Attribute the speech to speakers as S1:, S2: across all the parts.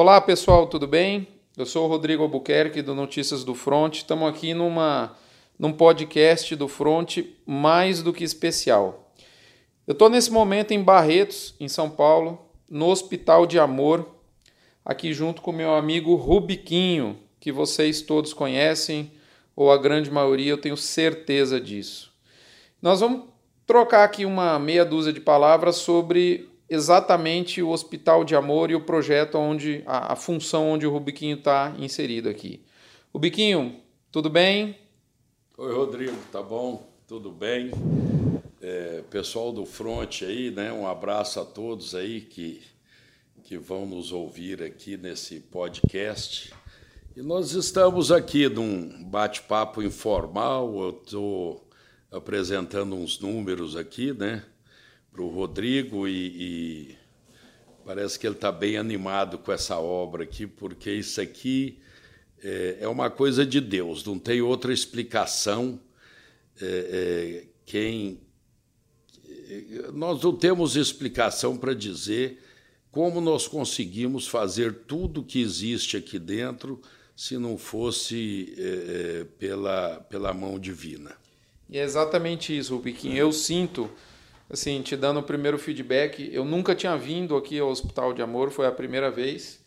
S1: Olá pessoal, tudo bem? Eu sou o Rodrigo Albuquerque do Notícias do Front. Estamos aqui numa, num podcast do Front mais do que especial. Eu estou nesse momento em Barretos, em São Paulo, no Hospital de Amor, aqui junto com meu amigo Rubiquinho, que vocês todos conhecem, ou a grande maioria, eu tenho certeza disso. Nós vamos trocar aqui uma meia dúzia de palavras sobre exatamente o Hospital de Amor e o projeto onde a, a função onde o Rubiquinho está inserido aqui. Rubiquinho, tudo bem?
S2: Oi, Rodrigo, tá bom? Tudo bem? É, pessoal do Front aí, né? Um abraço a todos aí que, que vão nos ouvir aqui nesse podcast. E nós estamos aqui num bate-papo informal. Eu estou apresentando uns números aqui, né? Para o Rodrigo e, e, parece que ele está bem animado com essa obra aqui, porque isso aqui é, é uma coisa de Deus, não tem outra explicação. É, é, quem nós não temos explicação para dizer como nós conseguimos fazer tudo que existe aqui dentro se não fosse é, é, pela, pela mão divina.
S1: E é exatamente isso, Rubiquinho. Eu sinto assim, te dando o primeiro feedback, eu nunca tinha vindo aqui ao Hospital de Amor, foi a primeira vez.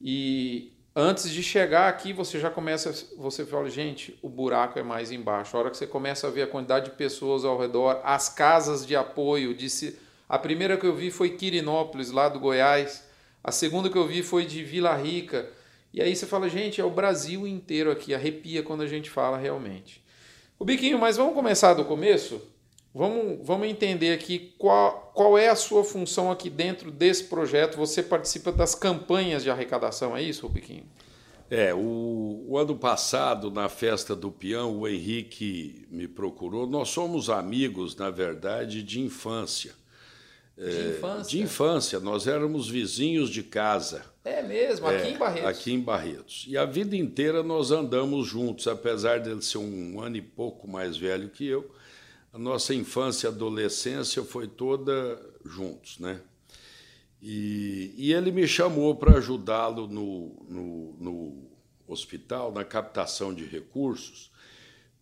S1: E antes de chegar aqui, você já começa, você fala, gente, o buraco é mais embaixo. A hora que você começa a ver a quantidade de pessoas ao redor, as casas de apoio, disse, a primeira que eu vi foi Quirinópolis, lá do Goiás. A segunda que eu vi foi de Vila Rica. E aí você fala, gente, é o Brasil inteiro aqui, arrepia quando a gente fala realmente. O Biquinho, mas vamos começar do começo? Vamos, vamos entender aqui qual, qual é a sua função aqui dentro desse projeto. Você participa das campanhas de arrecadação, é isso, Rubiquinho?
S2: É, o, o, ano passado, na festa do peão, o Henrique me procurou. Nós somos amigos, na verdade, de infância.
S1: De é, infância?
S2: De infância. Nós éramos vizinhos de casa.
S1: É mesmo, aqui
S2: é,
S1: em Barretos.
S2: Aqui em Barretos. E a vida inteira nós andamos juntos, apesar dele ser um ano e pouco mais velho que eu a nossa infância e adolescência foi toda juntos, né? E, e ele me chamou para ajudá-lo no, no, no hospital, na captação de recursos,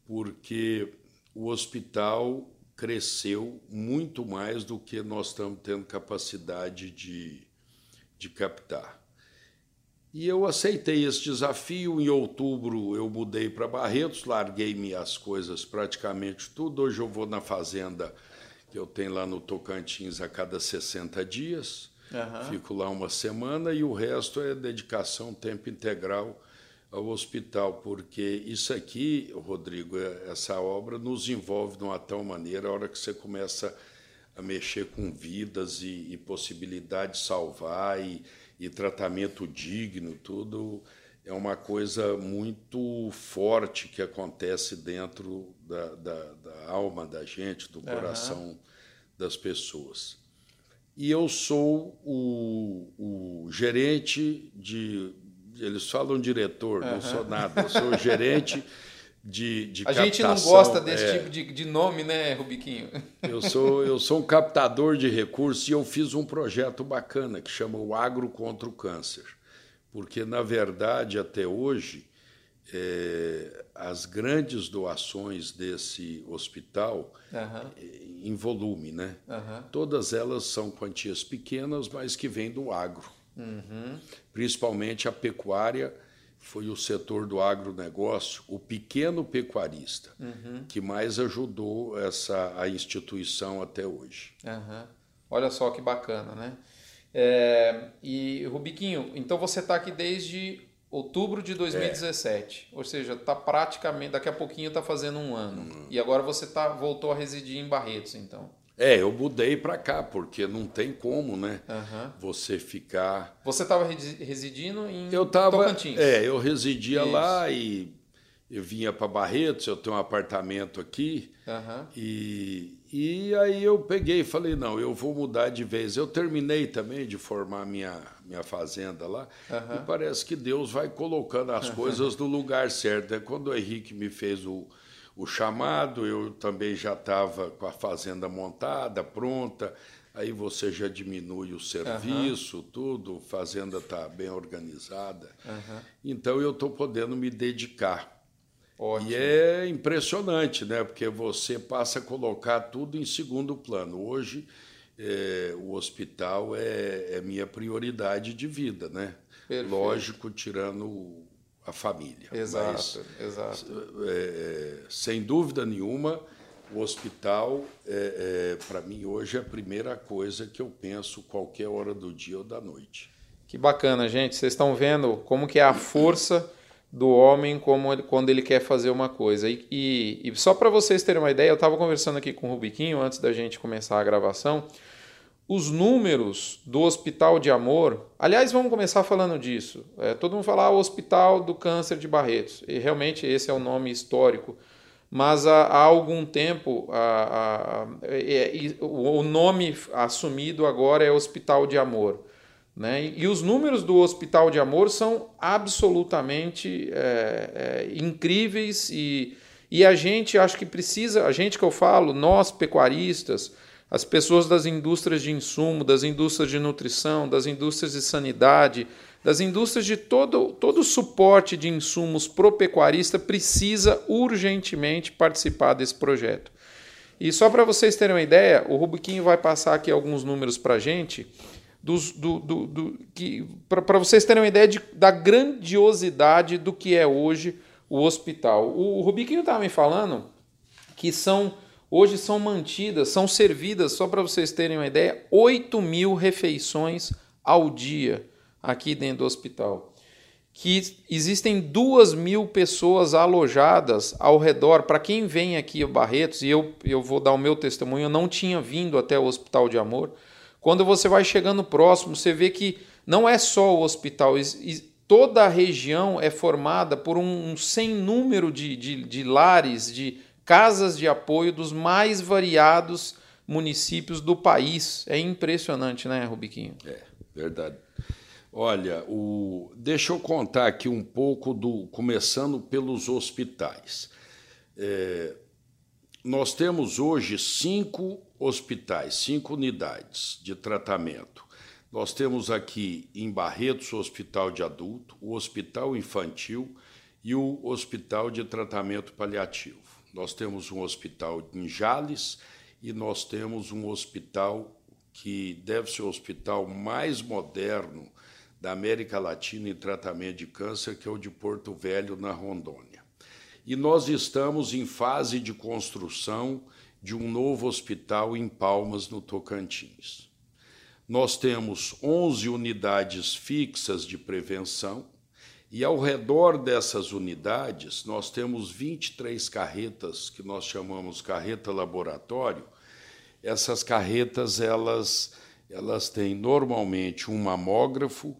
S2: porque o hospital cresceu muito mais do que nós estamos tendo capacidade de, de captar. E eu aceitei esse desafio. Em outubro eu mudei para Barretos, larguei minhas coisas praticamente tudo. Hoje eu vou na fazenda que eu tenho lá no Tocantins a cada 60 dias. Uhum. Fico lá uma semana e o resto é dedicação tempo integral ao hospital, porque isso aqui, Rodrigo, é, essa obra nos envolve de uma tal maneira, a hora que você começa a mexer com vidas e, e possibilidade de salvar e, e tratamento digno, tudo é uma coisa muito forte que acontece dentro da, da, da alma da gente, do coração uhum. das pessoas. E eu sou o, o gerente de. Eles falam diretor, uhum. não sou nada, eu sou o gerente de, de
S1: A
S2: captação.
S1: gente não gosta desse é, tipo de, de nome, né, Rubiquinho?
S2: Eu sou, eu sou um captador de recursos e eu fiz um projeto bacana que chama o Agro contra o Câncer. Porque, na verdade, até hoje, é, as grandes doações desse hospital, uhum. em volume, né? Uhum. Todas elas são quantias pequenas, mas que vêm do agro. Uhum. Principalmente a pecuária foi o setor do agronegócio, o pequeno pecuarista, uhum. que mais ajudou essa, a instituição até hoje.
S1: Uhum. Olha só que bacana, né? É, e Rubiquinho, então você está aqui desde outubro de 2017, é. ou seja, está praticamente, daqui a pouquinho está fazendo um ano. Uhum. E agora você tá, voltou a residir em Barretos, então.
S2: É, eu mudei para cá, porque não tem como, né? Uhum. Você ficar.
S1: Você estava residindo em
S2: eu tava, Tocantins? É, eu residia Isso. lá e eu vinha para Barretos, eu tenho um apartamento aqui. Uhum. E, e aí eu peguei e falei: não, eu vou mudar de vez. Eu terminei também de formar minha, minha fazenda lá. Uhum. E parece que Deus vai colocando as coisas no lugar certo. É quando o Henrique me fez o o chamado, eu também já estava com a fazenda montada, pronta, aí você já diminui o serviço, uhum. tudo, a fazenda está bem organizada. Uhum. Então eu estou podendo me dedicar. Ótimo. E é impressionante, né? Porque você passa a colocar tudo em segundo plano. Hoje é, o hospital é, é, minha prioridade de vida, né? Perfeito. Lógico, tirando a família.
S1: Exato, Mas, exato.
S2: É, sem dúvida nenhuma, o hospital, é, é para mim, hoje é a primeira coisa que eu penso qualquer hora do dia ou da noite.
S1: Que bacana, gente. Vocês estão vendo como que é a força do homem como ele, quando ele quer fazer uma coisa. E, e, e só para vocês terem uma ideia, eu estava conversando aqui com o Rubiquinho antes da gente começar a gravação. Os números do Hospital de Amor, aliás, vamos começar falando disso. É, todo mundo fala ah, Hospital do Câncer de Barretos, e realmente esse é o nome histórico mas há, há algum tempo a, é, o nome assumido agora é Hospital de Amor. Né? E, e os números do Hospital de Amor são absolutamente é, é, incríveis e, e a gente acho que precisa, a gente que eu falo, nós pecuaristas, as pessoas das indústrias de insumo, das indústrias de nutrição, das indústrias de sanidade, das indústrias de todo, todo o suporte de insumos pro pecuarista precisa urgentemente participar desse projeto. E só para vocês terem uma ideia, o Rubiquinho vai passar aqui alguns números para a gente, do, do, do para vocês terem uma ideia de, da grandiosidade do que é hoje o hospital. O, o Rubiquinho estava me falando que são hoje são mantidas, são servidas, só para vocês terem uma ideia, 8 mil refeições ao dia aqui dentro do hospital. Que existem duas mil pessoas alojadas ao redor. Para quem vem aqui a Barretos, e eu, eu vou dar o meu testemunho, eu não tinha vindo até o Hospital de Amor. Quando você vai chegando próximo, você vê que não é só o hospital, toda a região é formada por um, sem número de, de, de lares, de casas de apoio dos mais variados municípios do país. É impressionante, né, Rubiquinho?
S2: É, verdade. Olha, o... deixa eu contar aqui um pouco do. começando pelos hospitais. É... Nós temos hoje cinco hospitais, cinco unidades de tratamento. Nós temos aqui em Barretos o Hospital de Adulto, o Hospital Infantil e o Hospital de Tratamento Paliativo. Nós temos um hospital em Jales e nós temos um hospital que deve ser o hospital mais moderno da América Latina em tratamento de câncer, que é o de Porto Velho, na Rondônia. E nós estamos em fase de construção de um novo hospital em Palmas, no Tocantins. Nós temos 11 unidades fixas de prevenção e ao redor dessas unidades nós temos 23 carretas que nós chamamos carreta laboratório. Essas carretas elas elas têm normalmente um mamógrafo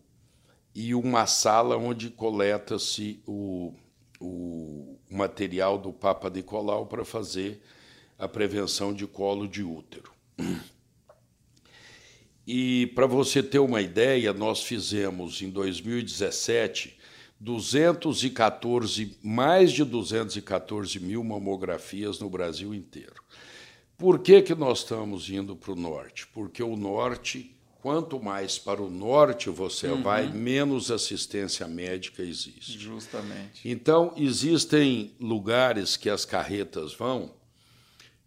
S2: e uma sala onde coleta-se o, o material do Papa Nicolau para fazer a prevenção de colo de útero. E para você ter uma ideia, nós fizemos em 2017 214, mais de 214 mil mamografias no Brasil inteiro. Por que, que nós estamos indo para o norte? Porque o norte Quanto mais para o norte você uhum. vai, menos assistência médica existe.
S1: Justamente.
S2: Então, existem lugares que as carretas vão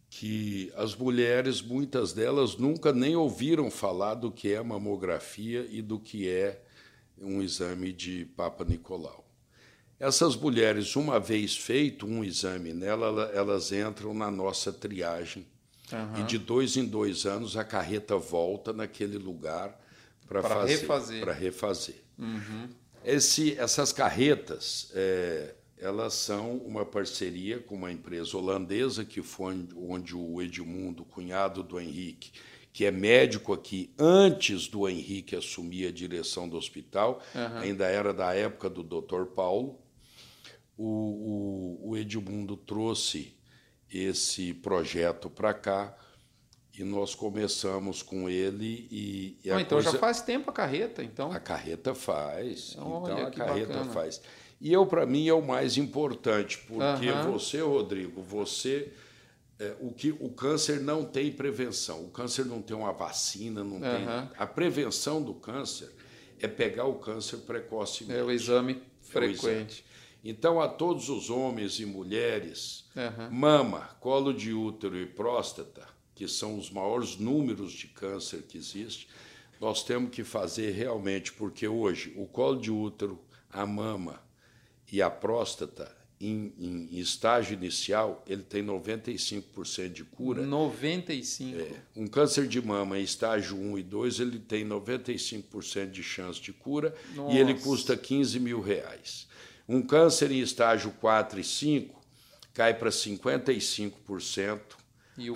S2: que as mulheres, muitas delas, nunca nem ouviram falar do que é mamografia e do que é um exame de Papa Nicolau. Essas mulheres, uma vez feito um exame nela, elas entram na nossa triagem Uhum. E de dois em dois anos a carreta volta naquele lugar para fazer, refazer. Para refazer. Uhum. Esse, essas carretas, é, elas são uma parceria com uma empresa holandesa que foi onde o Edmundo, cunhado do Henrique, que é médico aqui antes do Henrique assumir a direção do hospital, uhum. ainda era da época do Dr. Paulo. O, o, o Edmundo trouxe esse projeto para cá e nós começamos com ele e,
S1: e então coisa... já faz tempo a carreta então
S2: a carreta faz Olha, então a carreta bacana. faz e eu para mim é o mais importante porque uhum. você Rodrigo você é, o que o câncer não tem prevenção. O câncer não tem uma vacina, não uhum. tem. A prevenção do câncer é pegar o câncer precocemente.
S1: É o exame frequente. É o exame.
S2: Então, a todos os homens e mulheres, uhum. mama, colo de útero e próstata, que são os maiores números de câncer que existe, nós temos que fazer realmente, porque hoje o colo de útero, a mama e a próstata em, em, estágio inicial, ele tem 95% de cura.
S1: 95%. É,
S2: um câncer de mama em estágio 1 e 2, ele tem 95% de chance de cura Nossa. e ele custa 15 mil reais. Um câncer em estágio 4 e 5 cai para 55%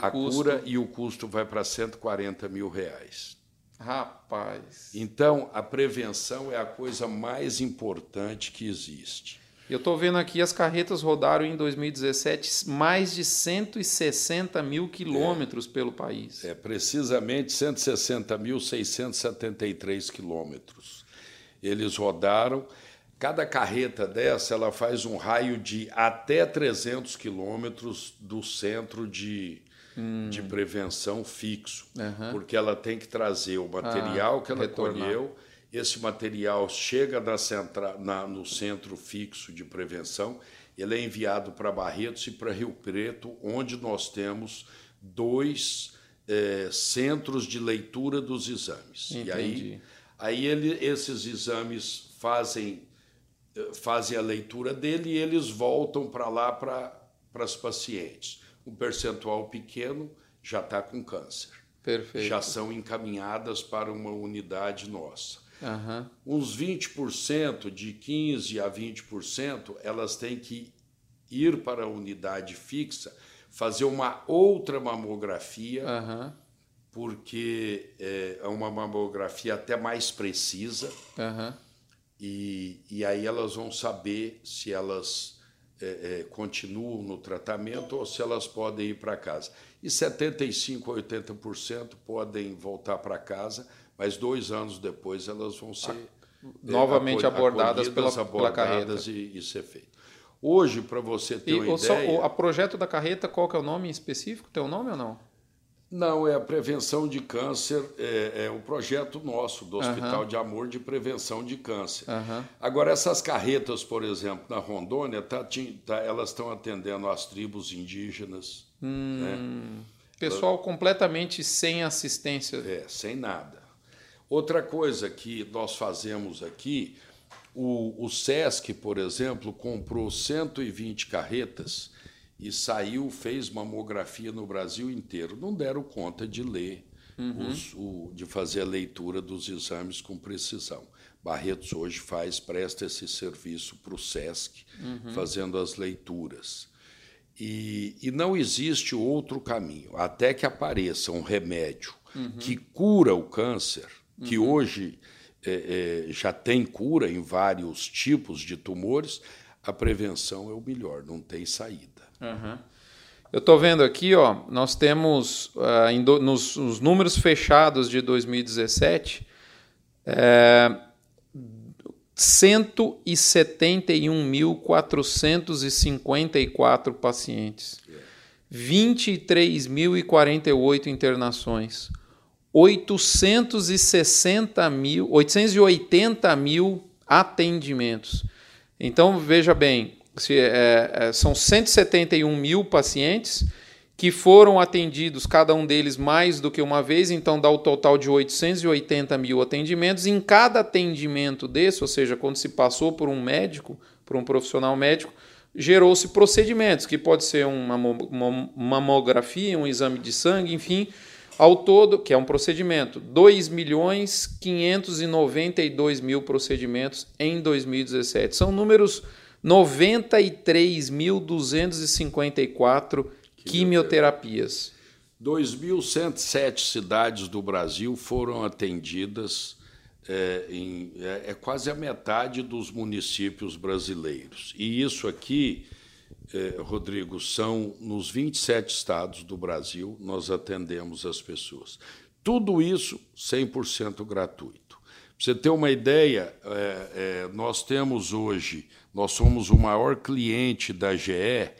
S2: a custo? cura e o custo vai para 140 mil reais.
S1: Rapaz.
S2: Então, a prevenção é a coisa mais importante que existe.
S1: Eu estou vendo aqui as carretas rodaram em 2017 mais de 160 mil quilômetros é, pelo país.
S2: É, precisamente 160.673 quilômetros. Eles rodaram. Cada carreta dessa ela faz um raio de até 300 quilômetros do centro de, hum. de prevenção fixo, uhum. porque ela tem que trazer o material ah, que ela retornar. colheu esse material chega na centra, na, no centro fixo de prevenção, ele é enviado para Barretos e para Rio Preto, onde nós temos dois é, centros de leitura dos exames.
S1: Entendi.
S2: E aí, aí ele, esses exames fazem, eh, fazem a leitura dele e eles voltam para lá para as pacientes. Um percentual pequeno já está com câncer.
S1: Perfeito.
S2: Já são encaminhadas para uma unidade nossa.
S1: Uhum.
S2: Uns 20%, de 15% a 20%, elas têm que ir para a unidade fixa, fazer uma outra mamografia,
S1: uhum.
S2: porque é, é uma mamografia até mais precisa.
S1: Uhum.
S2: E, e aí elas vão saber se elas é, é, continuam no tratamento ou se elas podem ir para casa. E 75% a 80% podem voltar para casa mas dois anos depois elas vão ser
S1: ah, novamente abordadas pela, abordadas pela carreta
S2: e, e ser feito. Hoje, para você ter e, uma
S1: só,
S2: ideia...
S1: O a projeto da carreta, qual que é o nome específico? Tem o nome ou não?
S2: Não, é a prevenção de câncer, é, é o projeto nosso do Hospital uhum. de Amor de Prevenção de Câncer.
S1: Uhum.
S2: Agora, essas carretas, por exemplo, na Rondônia, tá, tá, elas estão atendendo as tribos indígenas.
S1: Hum,
S2: né?
S1: Pessoal completamente sem assistência.
S2: É, sem nada. Outra coisa que nós fazemos aqui, o, o SESC, por exemplo, comprou 120 carretas e saiu, fez mamografia no Brasil inteiro. Não deram conta de ler, uhum. os, o, de fazer a leitura dos exames com precisão. Barretos hoje faz, presta esse serviço para o SESC, uhum. fazendo as leituras. E, e, não existe outro caminho, até que apareça um remédio uhum. que cura o câncer, que uhum. hoje é, é, já tem cura em vários tipos de tumores, a prevenção é o melhor, não tem saída.
S1: Uhum. Eu estou vendo aqui, ó, nós temos uh, do, nos, nos, números fechados de 2017 é, 171.454 pacientes, é. 23.048 internações. 860 mil, 880 mil atendimentos. Então, veja bem, se, é, é, são 171 mil pacientes que foram atendidos, cada um deles mais do que uma vez, então dá o total de 880 mil atendimentos. Em cada atendimento desse, ou seja, quando se passou por um médico, por um profissional médico, gerou-se procedimentos, que pode ser uma mamografia, um exame de sangue, enfim, ao todo, que é um procedimento, 2 milhões 592 mil procedimentos em 2017. São números 93.254 quimioterapias.
S2: 2.107 cidades do Brasil foram atendidas, é, em, é, é quase a metade dos municípios brasileiros. E isso aqui eh, Rodrigo, são nos 27 estados do Brasil, nós atendemos as pessoas. Tudo isso 100% gratuito. Para você ter uma ideia, é, é, nós temos hoje, nós somos o maior cliente da GE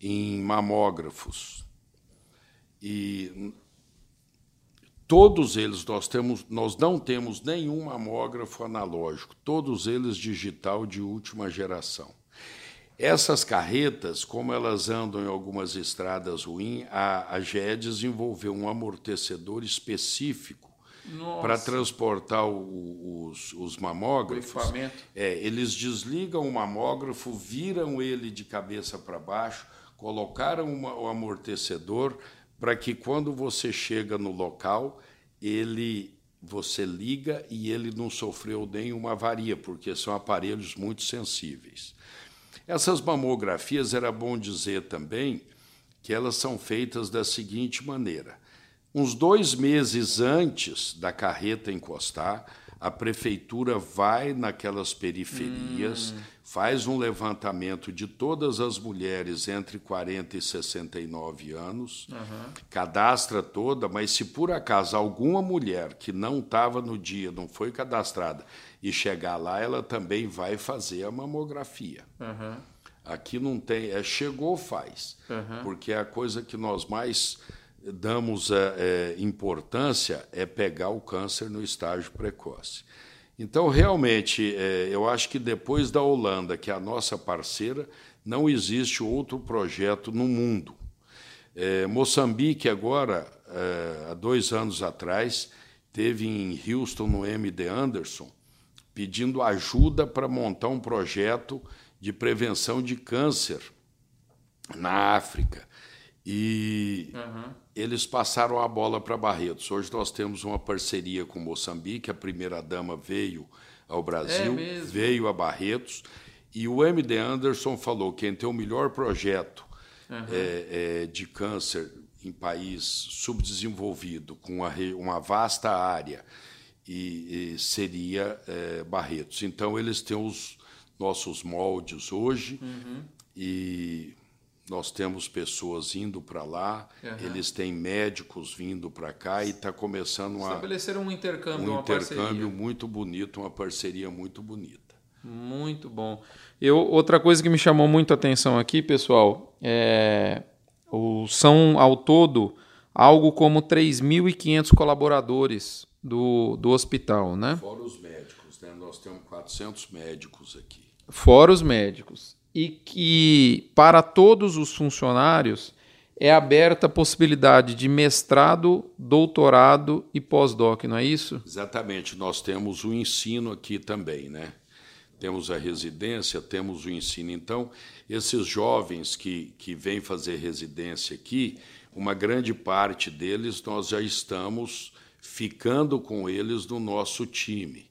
S2: em mamógrafos. E todos eles nós temos, nós não temos nenhum mamógrafo analógico, todos eles digital de última geração. Essas carretas, como elas andam em algumas estradas ruins, a, a GE desenvolveu um amortecedor específico para transportar o, os, os, mamógrafos. É, eles desligam o mamógrafo, viram ele de cabeça para baixo, colocaram uma, o amortecedor para que quando você chega no local, ele você liga e ele não sofreu nenhuma avaria, porque são aparelhos muito sensíveis. Essas mamografias, era bom dizer também que elas são feitas da seguinte maneira: uns dois meses antes da carreta encostar, a prefeitura vai naquelas periferias, hum. Faz um levantamento de todas as mulheres entre 40 e 69 anos, uhum. cadastra toda, mas se por acaso alguma mulher que não estava no dia, não foi cadastrada, e chegar lá, ela também vai fazer a mamografia. Uhum. Aqui não tem, é chegou, faz. Uhum. Porque a coisa que nós mais damos é, é, importância é pegar o câncer no estágio precoce. Então, realmente, é, eu acho que depois da Holanda, que é a nossa parceira, não existe outro projeto no mundo. É, Moçambique, agora, é, há dois anos atrás, teve em Houston, no MD Anderson, pedindo ajuda para montar um projeto de prevenção de câncer na África. E uhum. eles passaram a bola para Barretos. Hoje nós temos uma parceria com Moçambique, a primeira-dama veio ao Brasil, é veio a Barretos, e o MD Anderson falou que tem o melhor projeto uhum. é, é, de câncer em país subdesenvolvido, com uma, uma vasta área e, e seria é, Barretos. Então, eles têm os nossos moldes hoje uhum. e nós temos pessoas indo para lá, uhum. eles têm médicos vindo para cá e está começando
S1: a estabelecer um intercâmbio,
S2: um intercâmbio muito bonito, uma parceria muito bonita.
S1: Muito bom. Eu outra coisa que me chamou muito a atenção aqui, pessoal, é o, são ao todo algo como 3.500 colaboradores do, do hospital, né?
S2: Fora os médicos, né? Nós temos 400 médicos aqui.
S1: Fora os médicos. E que para todos os funcionários é aberta a possibilidade de mestrado, doutorado e pós-doc, não é isso?
S2: Exatamente. Nós temos o ensino aqui também, né? Temos a residência, temos o ensino. Então, esses jovens que, que vêm fazer residência aqui, uma grande parte deles nós já estamos ficando com eles no nosso time.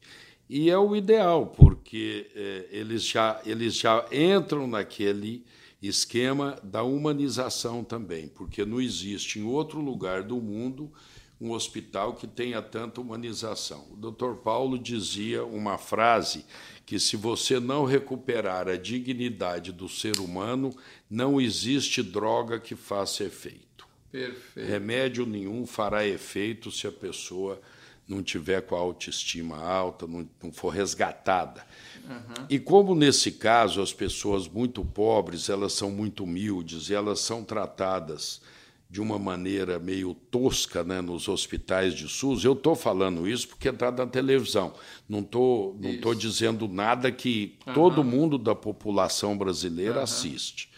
S2: E é o ideal, porque é, eles, já, eles já entram naquele esquema da humanização também, porque não existe em outro lugar do mundo um hospital que tenha tanta humanização. O Dr. Paulo dizia uma frase que se você não recuperar a dignidade do ser humano, não existe droga que faça efeito.
S1: Perfeito.
S2: Remédio nenhum fará efeito se a pessoa não tiver com a autoestima alta, não, não for resgatada. Uhum. E como nesse caso as pessoas muito pobres, elas são muito humildes e elas são tratadas de uma maneira meio tosca né, nos hospitais de SUS. Eu estou falando isso porque está na televisão. Não estou não tô dizendo nada que uhum. todo mundo da população brasileira uhum. assiste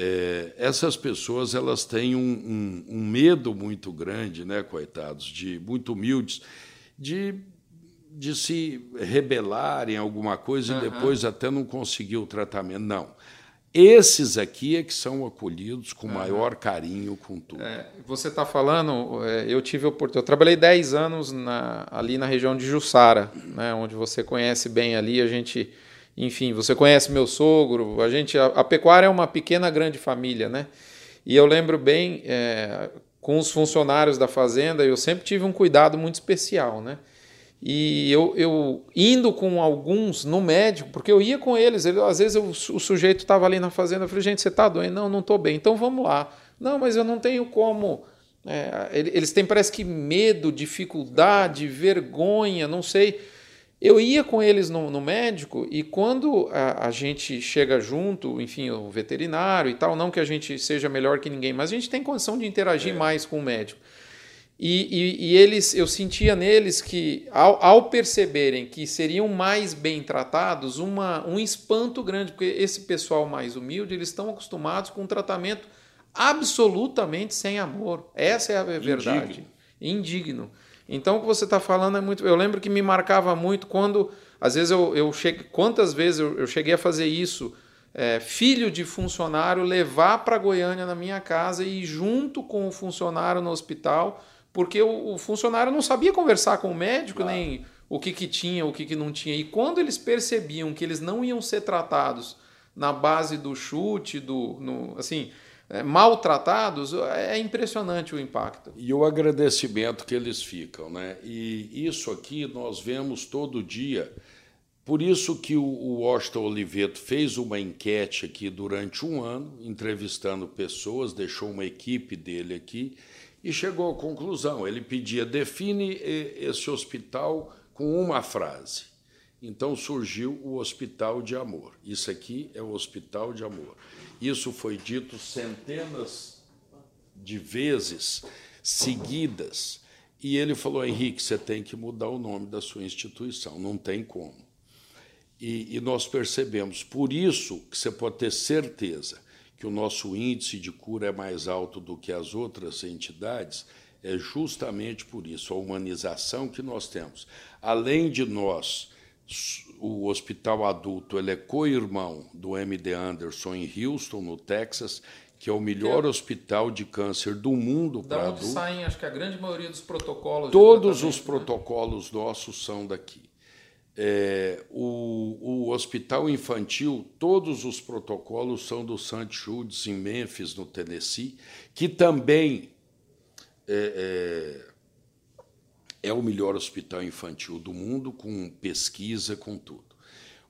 S2: é, essas pessoas elas têm um, um, um, medo muito grande, né, coitados, de muito humildes, de, de se rebelarem alguma coisa uhum. e depois até não conseguir o tratamento. Não. Esses aqui é que são acolhidos com uhum. maior carinho, com tudo. É,
S1: você está falando, é, eu tive oportunidade, eu trabalhei 10 anos na, ali na região de Jussara, né, onde você conhece bem ali, a gente enfim, você conhece meu sogro, a gente, a, a pecuária é uma pequena grande família, né? E eu lembro bem, é, com os funcionários da fazenda, eu sempre tive um cuidado muito especial, né? E eu, eu indo com alguns no médico, porque eu ia com eles, ele, às vezes eu, o sujeito estava ali na fazenda, eu falei, gente, você está doente? Não, não estou bem, então vamos lá. Não, mas eu não tenho como. É, eles têm, parece que, medo, dificuldade, vergonha, não sei. Eu ia com eles no, no médico e quando a, a, gente chega junto, enfim, o veterinário e tal, não que a gente seja melhor que ninguém, mas a gente tem condição de interagir é. mais com o médico. E, e, e, eles, eu sentia neles que, ao, ao, perceberem que seriam mais bem tratados, uma, um espanto grande, porque esse pessoal mais humilde, eles estão acostumados com um tratamento absolutamente sem amor. Essa é a verdade. Indigno. Indigno. Então o que você está falando é muito. Eu lembro que me marcava muito quando, às vezes eu, eu cheguei, quantas vezes eu, eu cheguei a fazer isso, é, filho de funcionário levar para Goiânia na minha casa e ir junto com o funcionário no hospital, porque o, o funcionário não sabia conversar com o médico claro. nem o que, que tinha, o que, que não tinha. E quando eles percebiam que eles não iam ser tratados na base do chute, do, no, assim, maltratados, é impressionante o impacto.
S2: E o agradecimento que eles ficam. Né? E isso aqui nós vemos todo dia. Por isso que o Washington Oliveto fez uma enquete aqui durante um ano, entrevistando pessoas, deixou uma equipe dele aqui e chegou à conclusão. Ele pedia, define esse hospital com uma frase. Então surgiu o Hospital de Amor. Isso aqui é o Hospital de Amor. Isso foi dito centenas de vezes seguidas. E ele falou: Henrique, você tem que mudar o nome da sua instituição, não tem como. E, e nós percebemos, por isso que você pode ter certeza que o nosso índice de cura é mais alto do que as outras entidades, é justamente por isso, a humanização que nós temos. Além de nós o hospital adulto ele é co-irmão do MD Anderson em Houston, no Texas, que é o melhor é. hospital de câncer do mundo
S1: para adultos. saem, acho que a grande maioria dos protocolos.
S2: Todos os né? protocolos nossos são daqui. É, o, o, hospital infantil, todos os protocolos são do St. Jude's em Memphis, no Tennessee, que também é, é o melhor hospital infantil do mundo, com pesquisa, com tudo.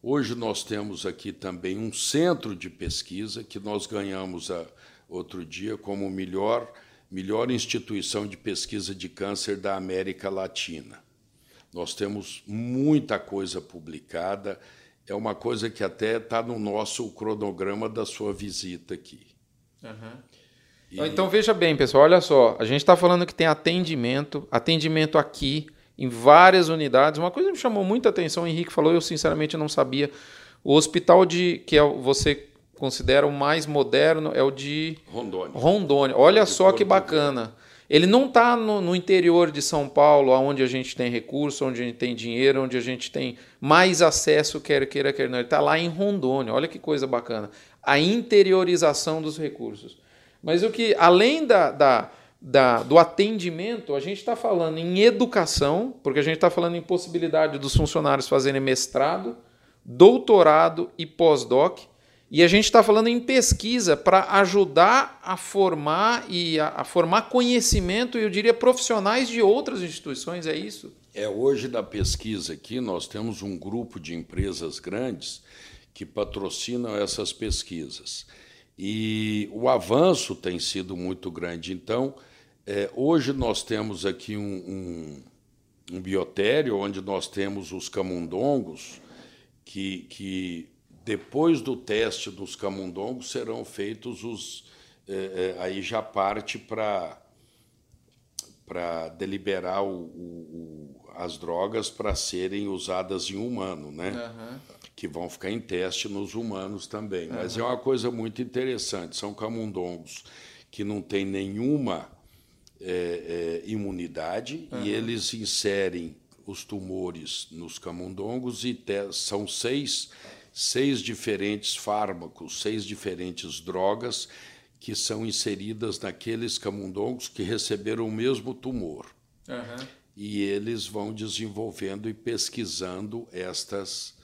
S2: Hoje nós temos aqui também um centro de pesquisa que nós ganhamos a, outro dia como melhor, melhor instituição de pesquisa de câncer da América Latina. Nós temos muita coisa publicada, é uma coisa que até está no nosso cronograma da sua visita aqui.
S1: Uhum. E... Então veja bem, pessoal, olha só, a gente está falando que tem atendimento, atendimento aqui em várias unidades. Uma coisa que me chamou muita atenção, o Henrique falou, eu sinceramente não sabia. O hospital de que é, você considera o mais moderno é o de
S2: Rondônia.
S1: Rondônia. Olha só que bacana. Ele não está no, no, interior de São Paulo, onde a gente tem recurso, onde a gente tem dinheiro, onde a gente tem mais acesso, quer queira, quer não. Ele está lá em Rondônia. Olha que coisa bacana. A interiorização dos recursos. Mas o que, além da, da, da do atendimento, a gente está falando em educação, porque a gente está falando em possibilidade dos funcionários fazerem mestrado, doutorado e pós-doc. E a gente está falando em pesquisa para ajudar a formar e a, a, formar conhecimento, eu diria, profissionais de outras instituições, é isso?
S2: É, hoje na pesquisa aqui nós temos um grupo de empresas grandes que patrocinam essas pesquisas. E o avanço tem sido muito grande. Então, é, hoje nós temos aqui um, um, um, biotério onde nós temos os camundongos, que, que depois do teste dos camundongos serão feitos os. É, é, aí já parte para para deliberar o, o, as drogas para serem usadas em humano, né? Uhum que vão ficar em teste nos humanos também. Mas uhum. é uma coisa muito interessante. São camundongos que não têm nenhuma é, é, imunidade uhum. e eles inserem os tumores nos camundongos e são seis, seis diferentes fármacos, seis diferentes drogas que são inseridas naqueles camundongos que receberam o mesmo tumor. Uhum. E eles vão desenvolvendo e pesquisando estas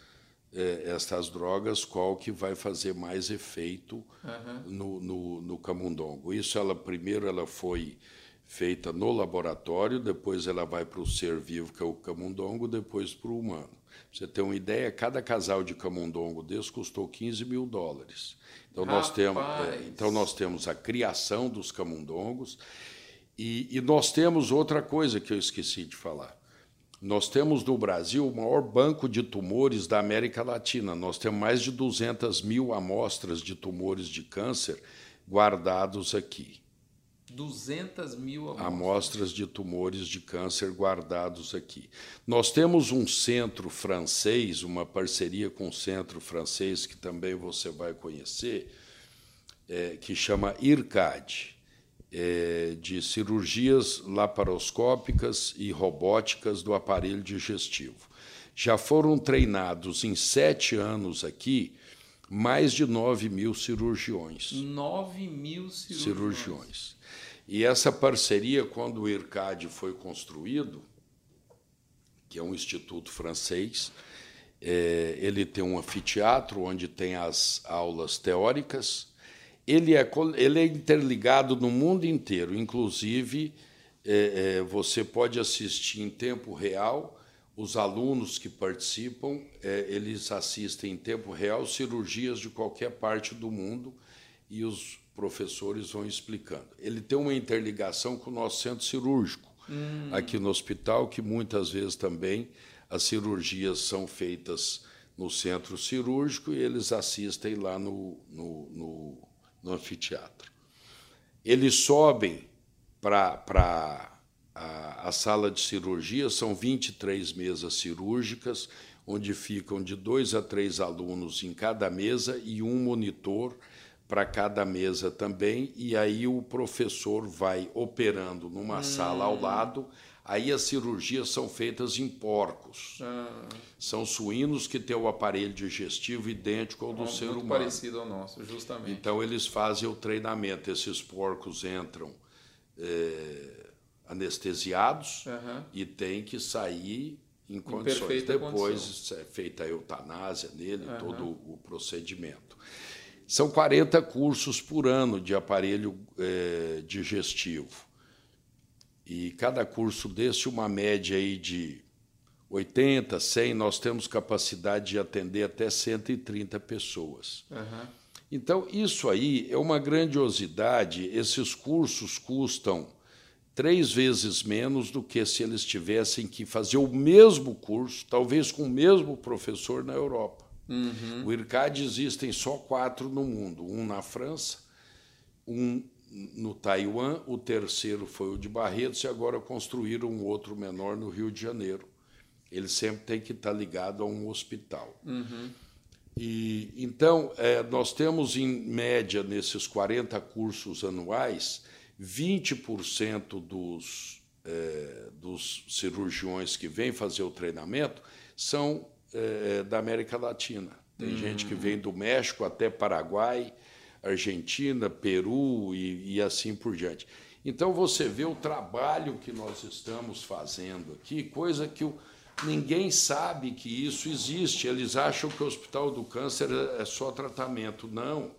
S2: é, estas drogas, qual que vai fazer mais efeito uhum. no, no, no, camundongo. Isso, ela primeiro ela foi feita no laboratório, depois ela vai para o ser vivo, que é o camundongo, depois para o humano. Pra você ter uma ideia, cada casal de camundongo desse custou 15 mil dólares. Então nós, temos, é, então nós temos a criação dos camundongos e, e nós temos outra coisa que eu esqueci de falar. Nós temos no Brasil o maior banco de tumores da América Latina. Nós temos mais de 200 mil amostras de tumores de câncer guardados aqui.
S1: 200 mil
S2: amostras. amostras de tumores de câncer guardados aqui. Nós temos um centro francês, uma parceria com um centro francês que também você vai conhecer, é, que chama IRCAD, é, de cirurgias laparoscópicas e robóticas do aparelho digestivo. Já foram treinados em sete anos aqui mais de 9 mil cirurgiões.
S1: 9 mil cirurgiões. cirurgiões.
S2: E essa parceria, quando o IRCAD foi construído, que é um instituto francês, é, ele tem um anfiteatro onde tem as aulas teóricas, ele é, ele é interligado no mundo inteiro, inclusive é, é, você pode assistir em tempo real, os alunos que participam, é, eles assistem em tempo real cirurgias de qualquer parte do mundo e os professores vão explicando. Ele tem uma interligação com o nosso centro cirúrgico, hum. aqui no hospital, que muitas vezes também as cirurgias são feitas no centro cirúrgico e eles assistem lá no, no, no, no anfiteatro. Eles sobem para a, a sala de cirurgia, são 23 mesas cirúrgicas, onde ficam de dois a três alunos em cada mesa e um monitor para cada mesa também, e aí o professor vai operando numa hum. sala ao lado. Aí as cirurgias são feitas em porcos. Ah. São suínos que têm o aparelho digestivo idêntico ao do ser humano.
S1: parecido ao nosso, justamente.
S2: Então eles fazem o treinamento. Esses porcos entram é, anestesiados uhum. e têm que sair em condições. Em Depois condição. é feita a eutanásia nele, uhum. todo o procedimento. São 40 cursos por ano de aparelho é, digestivo. E cada curso desse, uma média aí de 80, 100, nós temos capacidade de atender até 130 pessoas. Uhum. Então, isso aí é uma grandiosidade. Esses cursos custam três vezes menos do que se eles tivessem que fazer o mesmo curso, talvez com o mesmo professor na Europa. Uhum. O IRCAD existem só quatro no mundo: um na França, um no Taiwan, o terceiro foi o de Barretos e agora construíram um outro menor no Rio de Janeiro. Ele sempre tem que estar ligado a um hospital. Uhum. E então é, nós temos em média nesses 40 cursos anuais 20% dos, é, dos cirurgiões que vêm fazer o treinamento são é, da América Latina. Tem uhum. gente que vem do México até Paraguai, Argentina, Peru e, e assim por diante. Então você vê o trabalho que nós estamos fazendo aqui, coisa que o, ninguém sabe que isso existe. Eles acham que o Hospital do Câncer é, é só tratamento. Não.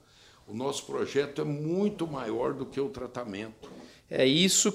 S2: O nosso projeto é muito maior do que o tratamento.
S1: É isso